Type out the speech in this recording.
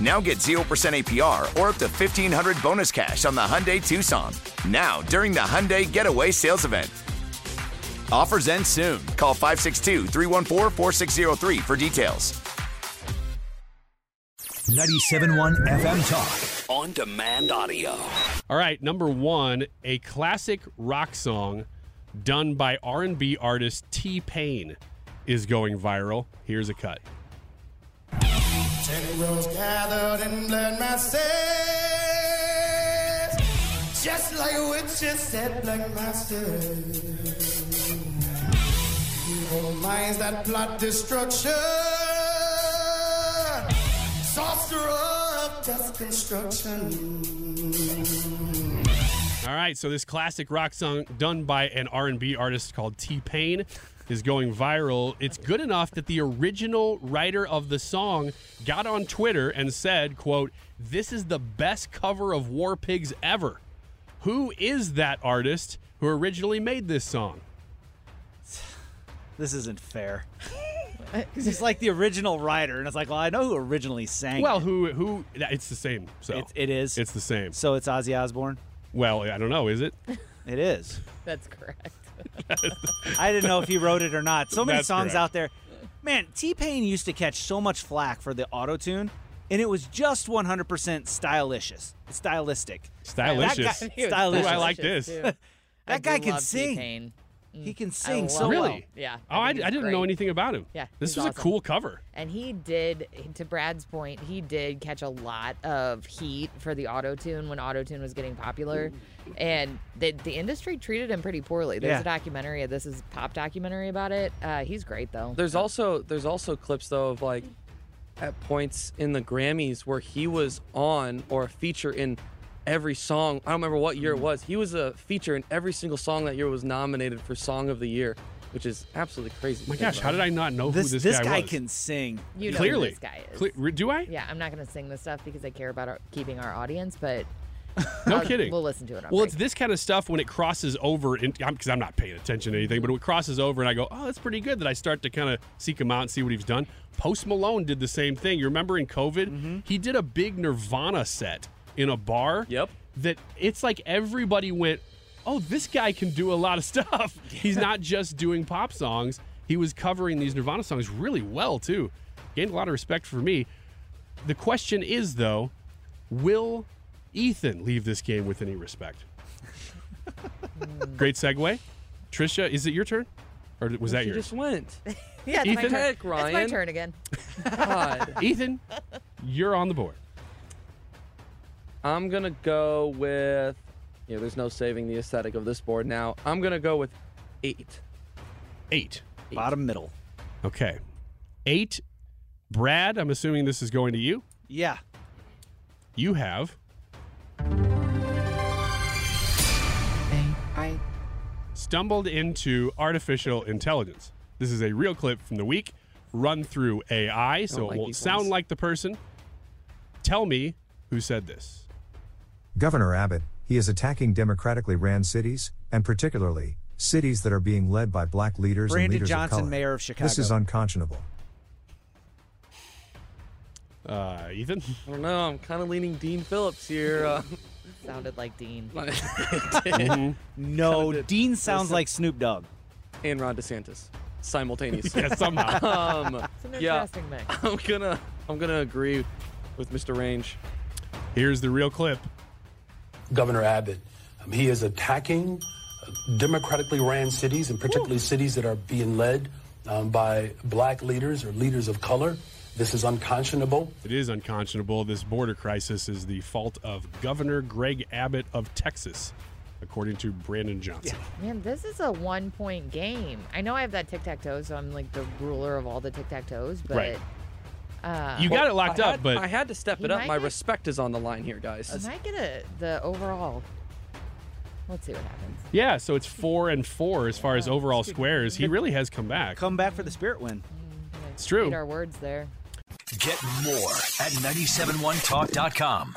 Now get 0% APR or up to 1500 bonus cash on the Hyundai Tucson. Now, during the Hyundai Getaway Sales Event. Offers end soon. Call 562 314 4603 for details. 97.1 FM Talk. On demand audio. All right, number one, a classic rock song done by R&B artist T-Pain is going viral. Here's a cut. Ten rose gathered in blood masses, just like witches said black masters. Evil minds that plot destruction, sorcerer of death construction. All right, so this classic rock song done by an R&B artist called T-Pain is going viral. It's good enough that the original writer of the song got on Twitter and said, quote, "This is the best cover of War Pigs ever." Who is that artist who originally made this song? This isn't fair. 'Cause he's like the original writer, and it's like, well, I know who originally sang. Well, it. who who it's the same. So It, it is. it's the same. so it's Ozzy Osbourne. Well, I don't know, is it? It is. That's correct. I didn't know if he wrote it or not. So many That's songs correct. out there. Man, T-Pain used to catch so much flack for the auto tune, and it was just 100% stylish, stylistic. Stylicious. That guy- He. Ooh, I like this. too. I That guy do can love sing. T-Pain. He can sing so him. well. Really? Yeah. Oh, I, I didn't know anything about him. Yeah, This he's was a cool cover. And he did, to Brad's point, he did catch a lot of heat for the auto tune when auto tune was getting popular. And the, the industry treated him pretty poorly. There's Yeah. a documentary, This Is Pop documentary about it. Uh, he's great, though. There's also there's also clips though of like at points in the Grammys where he was on or a feature in every song. I don't remember what year it was. He was a feature in every single song that year was nominated for Song of the Year, which is absolutely crazy. to My gosh, how did I not know who This, who this, this guy, guy was? can sing. You know Clearly, who this guy is. Cle- do I? Yeah, I'm not going to sing this stuff because I care about our, keeping our audience, but No I'll- kidding. We'll listen to it. On Well, break. it's this kind of stuff when it crosses over, because I'm, not paying attention to anything, but when it crosses over and I go, oh, that's pretty good, that I start to kind of seek him out and see what he's done. Post Malone did the same thing. You remember in COVID? Mm-hmm. He did a big Nirvana set in a bar. Yep. That it's like everybody went, oh, this guy can do a lot of stuff. He's not just doing pop songs, he was covering these Nirvana songs really well, too. Gained a lot of respect for me. The question is, though, will Ethan leave this game with any respect? Great segue. Trisha, is it your turn? Or was that She yours? just went. yeah, it's my Ethan? turn. Heck, It's my turn again. God. Ethan, you're on the board. I'm gonna go with. Yeah, there's no saving the aesthetic of this board now. I'm gonna go with eight. Eight. Bottom middle. Okay. Eight. Brad, I'm assuming this is going to you. Yeah. You have stumbled into artificial intelligence. This is a real clip from the week, run through AI, so don't it like won't sound ones. like the person. Tell me who said this. Governor Abbott, he is attacking democratically ran cities, and particularly cities that are being led by black leaders and leaders Johnson, of color. mayor of Chicago. This is unconscionable. Uh, Ethan? I don't know. I'm kind of leaning Dean Phillips here. Uh, Sounded like Dean. Mhm. No, did. Dean sounds like Snoop Dogg. and Ron DeSantis simultaneously. Yeah, somehow. um, It's an yeah, interesting mix. I'm gonna I'm gonna agree with Mr. Range. Here's the real clip. Governor Abbott. Um, he is attacking uh, democratically ran cities, and particularly cities that are being led um, by black leaders or leaders of color. This is unconscionable. It is unconscionable. This border crisis is the fault of Governor Greg Abbott of Texas, according to Brandon Johnson. Man, this is a one point game. I know I have that tic tac toe, so I'm like the ruler of all the tic tac toes, but. Right. Uh, You got it locked I up, but I had to step it up. My get- respect is on the line here, guys. I might get a, the overall. Let's see what happens. yeah, so it's four and four as far as overall squares. He really has come back. Come back for the Spirit win. It's true. Our words there. Get more at 971talk.com.